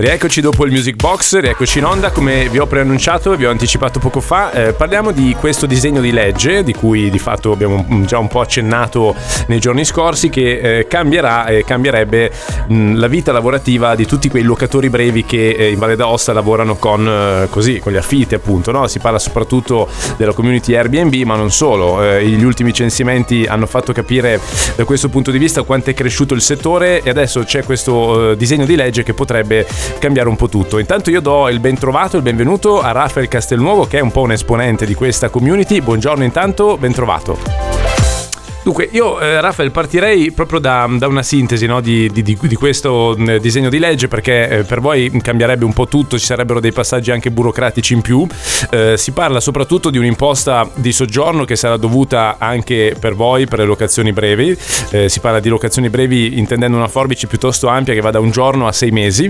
Rieccoci dopo il Music Box, rieccoci in onda, come vi ho preannunciato e vi ho anticipato poco fa, eh, parliamo di questo disegno di legge di cui di fatto abbiamo già un po' accennato nei giorni scorsi che eh, cambierà e cambierebbe mh, la vita lavorativa di tutti quei locatori brevi che eh, in Valle d'Aosta lavorano con, eh, così, con gli affitti appunto, no? si parla soprattutto della community Airbnb ma non solo, eh, gli ultimi censimenti hanno fatto capire da questo punto di vista quanto è cresciuto il settore e adesso c'è questo eh, disegno di legge che potrebbe cambiare un po' tutto. Intanto io do il ben trovato, il benvenuto a Raffaele Castelnuovo che è un po' un esponente di questa community. Buongiorno intanto, ben trovato. Dunque, io eh, Raffaele partirei proprio da, da una sintesi no, di, di, di, questo mm, disegno di legge perché eh, per voi cambierebbe un po' tutto, ci sarebbero dei passaggi anche burocratici in più. Eh, si parla soprattutto di un'imposta di soggiorno che sarà dovuta anche per voi per le locazioni brevi. Eh, si parla di locazioni brevi intendendo una forbice piuttosto ampia che va da un giorno a sei mesi.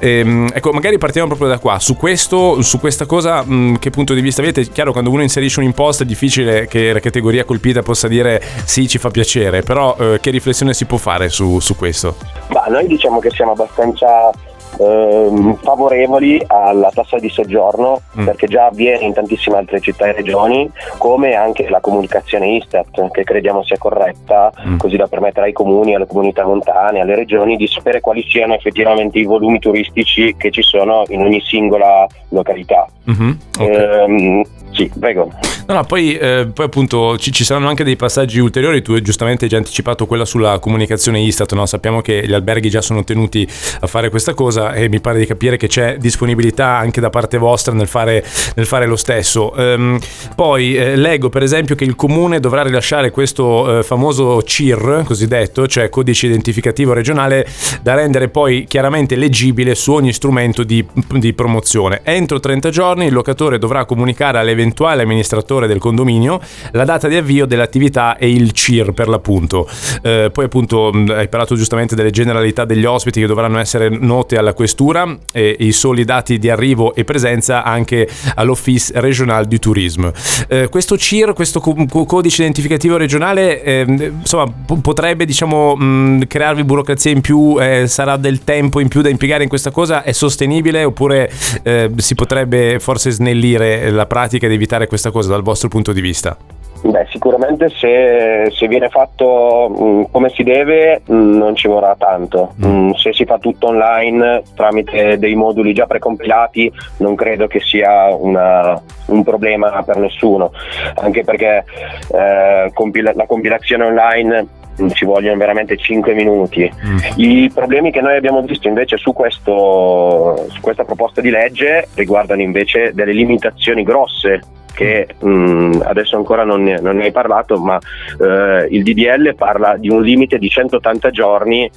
Ehm, ecco, magari partiamo proprio da qua. Su, questo, su questa cosa, mh, mm, che punto di vista avete? Chiaro, quando uno inserisce un'imposta è difficile che la categoria colpita possa dire sì, ci fa piacere, però eh, che riflessione si può fare su, su questo? Bah, noi diciamo che siamo abbastanza ehm, favorevoli alla tassa di soggiorno mm. perché già avviene in tantissime altre città e regioni come anche la comunicazione Istat che crediamo sia corretta mm. così da permettere ai comuni, alle comunità montane, alle regioni di sapere quali siano effettivamente i volumi turistici che ci sono in ogni singola località. Mm-hmm. Okay. Ehm, sì, prego. No, no, poi, eh, poi appunto ci, ci, saranno anche dei passaggi ulteriori. Tu giustamente hai già anticipato quella sulla comunicazione Istat. No? Sappiamo che gli alberghi già sono tenuti a fare questa cosa e mi pare di capire che c'è disponibilità anche da parte vostra nel fare, nel fare lo stesso. Um, poi eh, leggo per esempio che il comune dovrà rilasciare questo eh, famoso CIR, cosiddetto, cioè codice identificativo regionale, da rendere poi chiaramente leggibile su ogni strumento di, di promozione. Entro 30 giorni il locatore dovrà comunicare alle all'eventuale amministratore del condominio la data di avvio dell'attività e il CIR per l'appunto. Eh, poi appunto hai parlato giustamente delle generalità degli ospiti che dovranno essere note alla questura e i soli dati di arrivo e presenza anche all'Office Regional du Tourisme. Eh, questo CIR, questo co- codice identificativo regionale, eh, insomma, potrebbe diciamo mh, crearvi burocrazia in più, eh, sarà del tempo in più da impiegare in questa cosa, è sostenibile oppure eh, si potrebbe forse snellire la pratica di evitare questa cosa dal vostro punto di vista? Beh, sicuramente se, se viene fatto mh, mm, come si deve mh, mm, non ci vorrà tanto. Mh, mm. se si fa tutto online tramite dei moduli già precompilati non credo che sia una, un problema per nessuno, anche perché eh, compila- la compilazione online ci vogliono veramente 5 minuti. Mm. I problemi che noi abbiamo visto invece su, questo, su questa proposta di legge riguardano invece delle limitazioni grosse che mh, mm, adesso ancora non ne, non ne, hai parlato, ma eh, il DDL parla di un limite di 180 giorni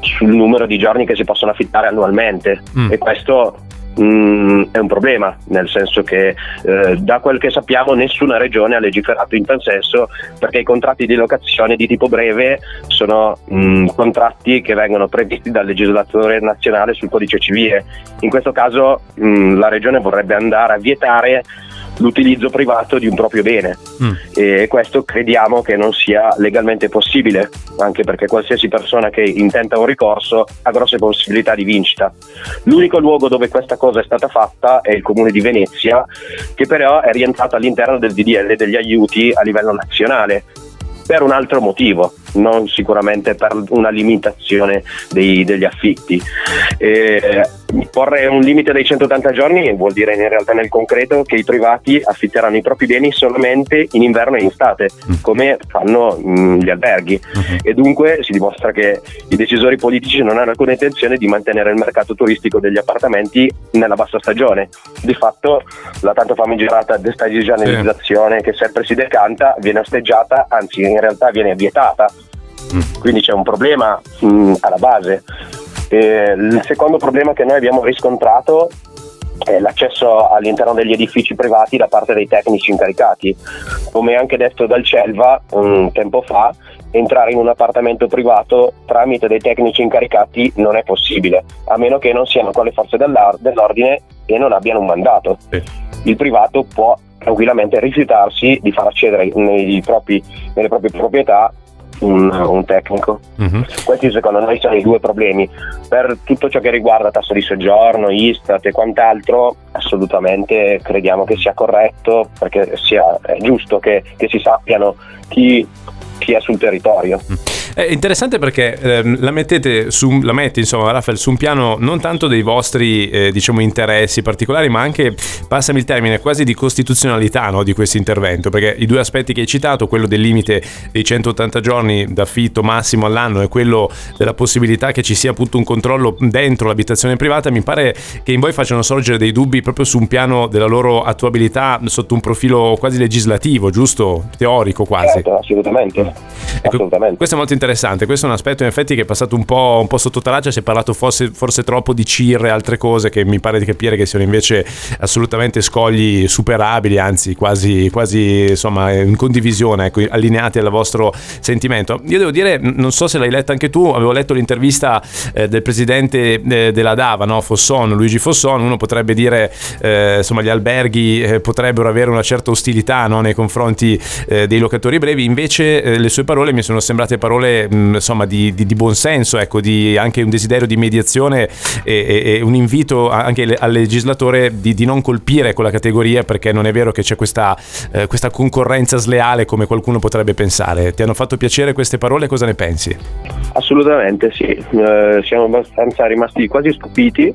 sul numero di giorni che si possono affittare annualmente mm. e questo Mm, è un problema, nel senso che eh, da quel che sappiamo nessuna regione ha legiferato in tal senso perché i contratti di locazione di tipo breve sono mh, mm, contratti che vengono previsti dal legislatore nazionale sul codice civile. In questo caso mh, mm, la regione vorrebbe andare a vietare l'utilizzo privato di un proprio bene. Mm. e questo crediamo che non sia legalmente possibile anche perché qualsiasi persona che intenta un ricorso ha grosse possibilità di vincita. L'unico luogo dove questa cosa è stata fatta è il comune di Venezia che però è rientrato all'interno del DDL degli aiuti a livello nazionale per un altro motivo, non sicuramente per una limitazione dei, degli affitti. Eh, porre un limite dei 180 giorni vuol dire in realtà nel concreto che i privati affitteranno i propri beni solamente in inverno e in estate, mm. come fanno mh, mm, gli alberghi. Uh-huh. E dunque si dimostra che i decisori politici non hanno alcuna intenzione di mantenere il mercato turistico degli appartamenti nella bassa stagione. Di fatto la tanto famigerata destagionalizzazione sì. che sempre si decanta viene osteggiata, anzi in realtà viene vietata. Mm. Quindi c'è un problema mh, alla base. E il secondo problema che noi abbiamo riscontrato è l'accesso all'interno degli edifici privati da parte dei tecnici incaricati. Come anche detto dal Celva un tempo fa, entrare in un appartamento privato tramite dei tecnici incaricati non è possibile, a meno che non siano con le forze dell'ordine e non abbiano un mandato. Il privato può tranquillamente rifiutarsi di far accedere propri, nelle proprie proprietà un, un tecnico. Uh-huh. Questi secondo noi sono i due problemi. Per tutto ciò che riguarda tasso di soggiorno, Istat e quant'altro, assolutamente crediamo che sia corretto perché sia, è giusto che, che si sappiano chi, chi è sul territorio. Mm. È interessante perché ehm, la mettete su, la metti insomma Raffaele su un piano non tanto dei vostri eh, diciamo interessi particolari ma anche, passami il termine, quasi di costituzionalità no, di questo intervento perché i due aspetti che hai citato, quello del limite dei 180 giorni d'affitto massimo all'anno e quello della possibilità che ci sia appunto un controllo dentro l'abitazione privata, mi pare che in voi facciano sorgere dei dubbi proprio su un piano della loro attuabilità sotto un profilo quasi legislativo, giusto? Teorico quasi. Certo, assolutamente. Ecco, assolutamente. Questo è molto interessante interessante. Questo è un aspetto in effetti che è passato un po', un po sotto traccia. Si è parlato forse, forse, troppo di CIR e altre cose che mi pare di capire che siano invece assolutamente scogli superabili, anzi quasi, quasi insomma, in condivisione, ecco, allineati al vostro sentimento. Io devo dire, non so se l'hai letta anche tu, avevo letto l'intervista eh, del presidente eh, della DAVA, no? Fosson, Luigi Fosson. Uno potrebbe dire, eh, insomma, gli alberghi eh, potrebbero avere una certa ostilità no? nei confronti eh, dei locatori brevi. Invece eh, le sue parole mi sono sembrate parole Mm, insomma, di, di, di buonsenso, ecco, di anche un desiderio di mediazione e, e, un invito anche al legislatore di, di, non colpire quella categoria perché non è vero che c'è questa, eh, questa concorrenza sleale come qualcuno potrebbe pensare. Ti hanno fatto piacere queste parole? Cosa ne pensi? Assolutamente sì, eh, siamo abbastanza rimasti quasi stupiti,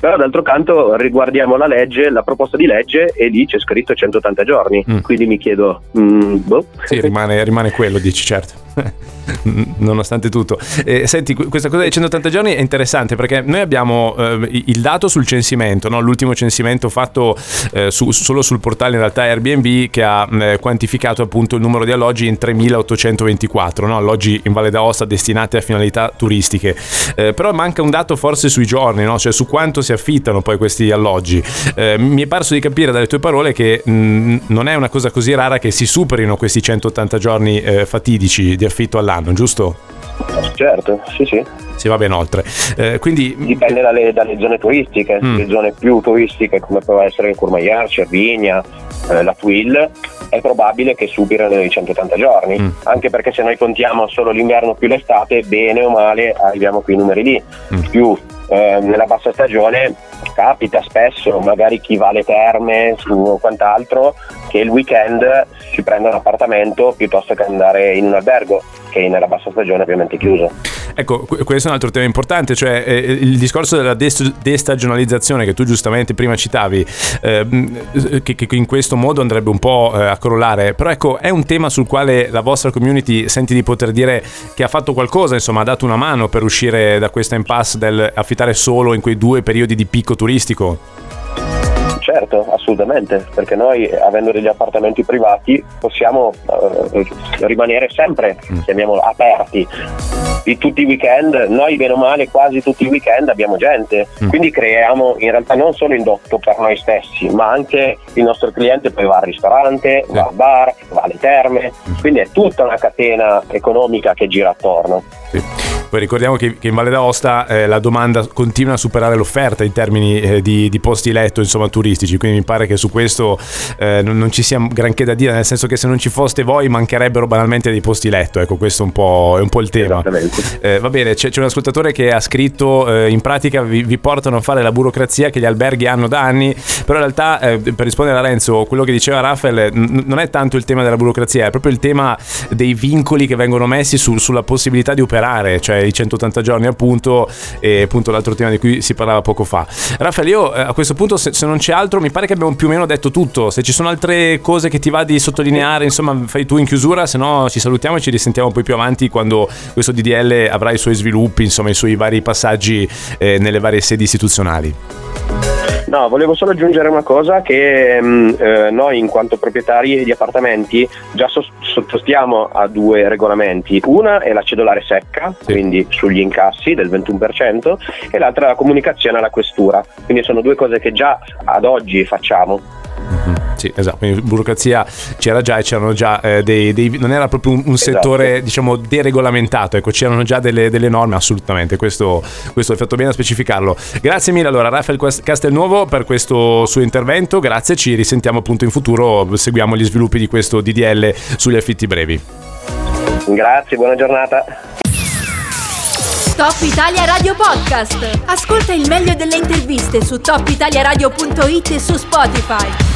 però d'altro canto riguardiamo la legge, la proposta di legge e lì c'è scritto 180 giorni, mm. quindi mi chiedo, mm, boh. Sì, rimane, rimane quello, dici certo. nonostante tutto. Eh, senti, questa cosa dei 180 giorni è interessante perché noi abbiamo eh, il dato sul censimento, no? l'ultimo censimento fatto eh, su, solo sul portale in realtà Airbnb che ha eh, quantificato appunto il numero di alloggi in 3824, no? alloggi in Valle d'Aosta destinati a finalità turistiche. Eh, però manca un dato forse sui giorni, no? cioè su quanto si affittano poi questi alloggi. Eh, mi è parso di capire dalle tue parole che mh, non è una cosa così rara che si superino questi 180 giorni fatidici di affitto all'anno giusto? Certo, sì, sì. Si va ben oltre. Eh, quindi... Dipende dalle, dalle zone turistiche, mm. le zone più turistiche come può essere Courmayeur, Cervinia, eh, la Twill, è probabile che superino i 180 giorni, mm. anche perché se noi contiamo solo l'inverno più l'estate, bene o male arriviamo a quei numeri lì. Mm. Più eh, nella bassa stagione capita spesso, magari chi va alle terme o quant'altro, che il weekend si prenda un appartamento piuttosto che andare in un albergo che nella bassa stagione ovviamente chiuso. Ecco, questo è un altro tema importante, cioè eh, il discorso della destagionalizzazione che tu giustamente prima citavi, eh, che, che, in questo modo andrebbe un po' eh, a crollare, però ecco, è un tema sul quale la vostra community senti di poter dire che ha fatto qualcosa, insomma, ha dato una mano per uscire da questa impasse del affittare solo in quei due periodi di picco turistico? Certo, assolutamente, perché noi avendo degli appartamenti privati possiamo eh, rimanere sempre, mm. chiamiamolo, aperti. Di tutti i weekend, noi bene o male quasi tutti i weekend abbiamo gente, mm. quindi creiamo in realtà non solo indotto per noi stessi, ma anche il nostro cliente poi va al ristorante, va al bar, va alle terme, mm. quindi è tutta una catena economica che gira attorno. Sì. Poi ricordiamo che, che in Valle d'Aosta eh, la domanda continua a superare l'offerta in termini eh, di, di, posti letto insomma, turistici, quindi mi pare che su questo eh, non, non, ci sia granché da dire, nel senso che se non ci foste voi mancherebbero banalmente dei posti letto, ecco questo è un po', è un po il tema. Eh, va bene, c'è, c'è, un ascoltatore che ha scritto eh, in pratica vi, vi, portano a fare la burocrazia che gli alberghi hanno da anni, però in realtà eh, per rispondere a Renzo, quello che diceva Rafael n- non è tanto il tema della burocrazia, è proprio il tema dei vincoli che vengono messi su, sulla possibilità di operare, cioè i 180 giorni appunto e appunto l'altro tema di cui si parlava poco fa. Raffaele, io eh, a questo punto se, se, non c'è altro mi pare che abbiamo più o meno detto tutto, se ci sono altre cose che ti va di sottolineare, insomma fai tu in chiusura, se no ci salutiamo e ci risentiamo poi più avanti quando questo DDL avrà i suoi sviluppi, insomma i suoi vari passaggi eh, nelle varie sedi istituzionali. No, volevo solo aggiungere una cosa che mh, mm, eh, noi in quanto proprietari di appartamenti già so- sottostiamo a due regolamenti. Una è la cedolare secca, sì. quindi sugli incassi del 21%, e l'altra è la comunicazione alla questura. Quindi sono due cose che già ad oggi facciamo. Mm-hmm. Sì, esatto, quindi burocrazia c'era già e c'erano già eh, dei, dei, non era proprio un, un esatto. settore diciamo deregolamentato, ecco c'erano già delle, delle norme assolutamente, questo, questo è fatto bene a specificarlo. Grazie mille allora Rafael Castelnuovo per questo suo intervento, grazie, ci risentiamo appunto in futuro, seguiamo gli sviluppi di questo DDL sugli affitti brevi. Grazie, buona giornata. Top Italia Radio Podcast. Ascolta il meglio delle interviste su topitaliaradio.it e su Spotify.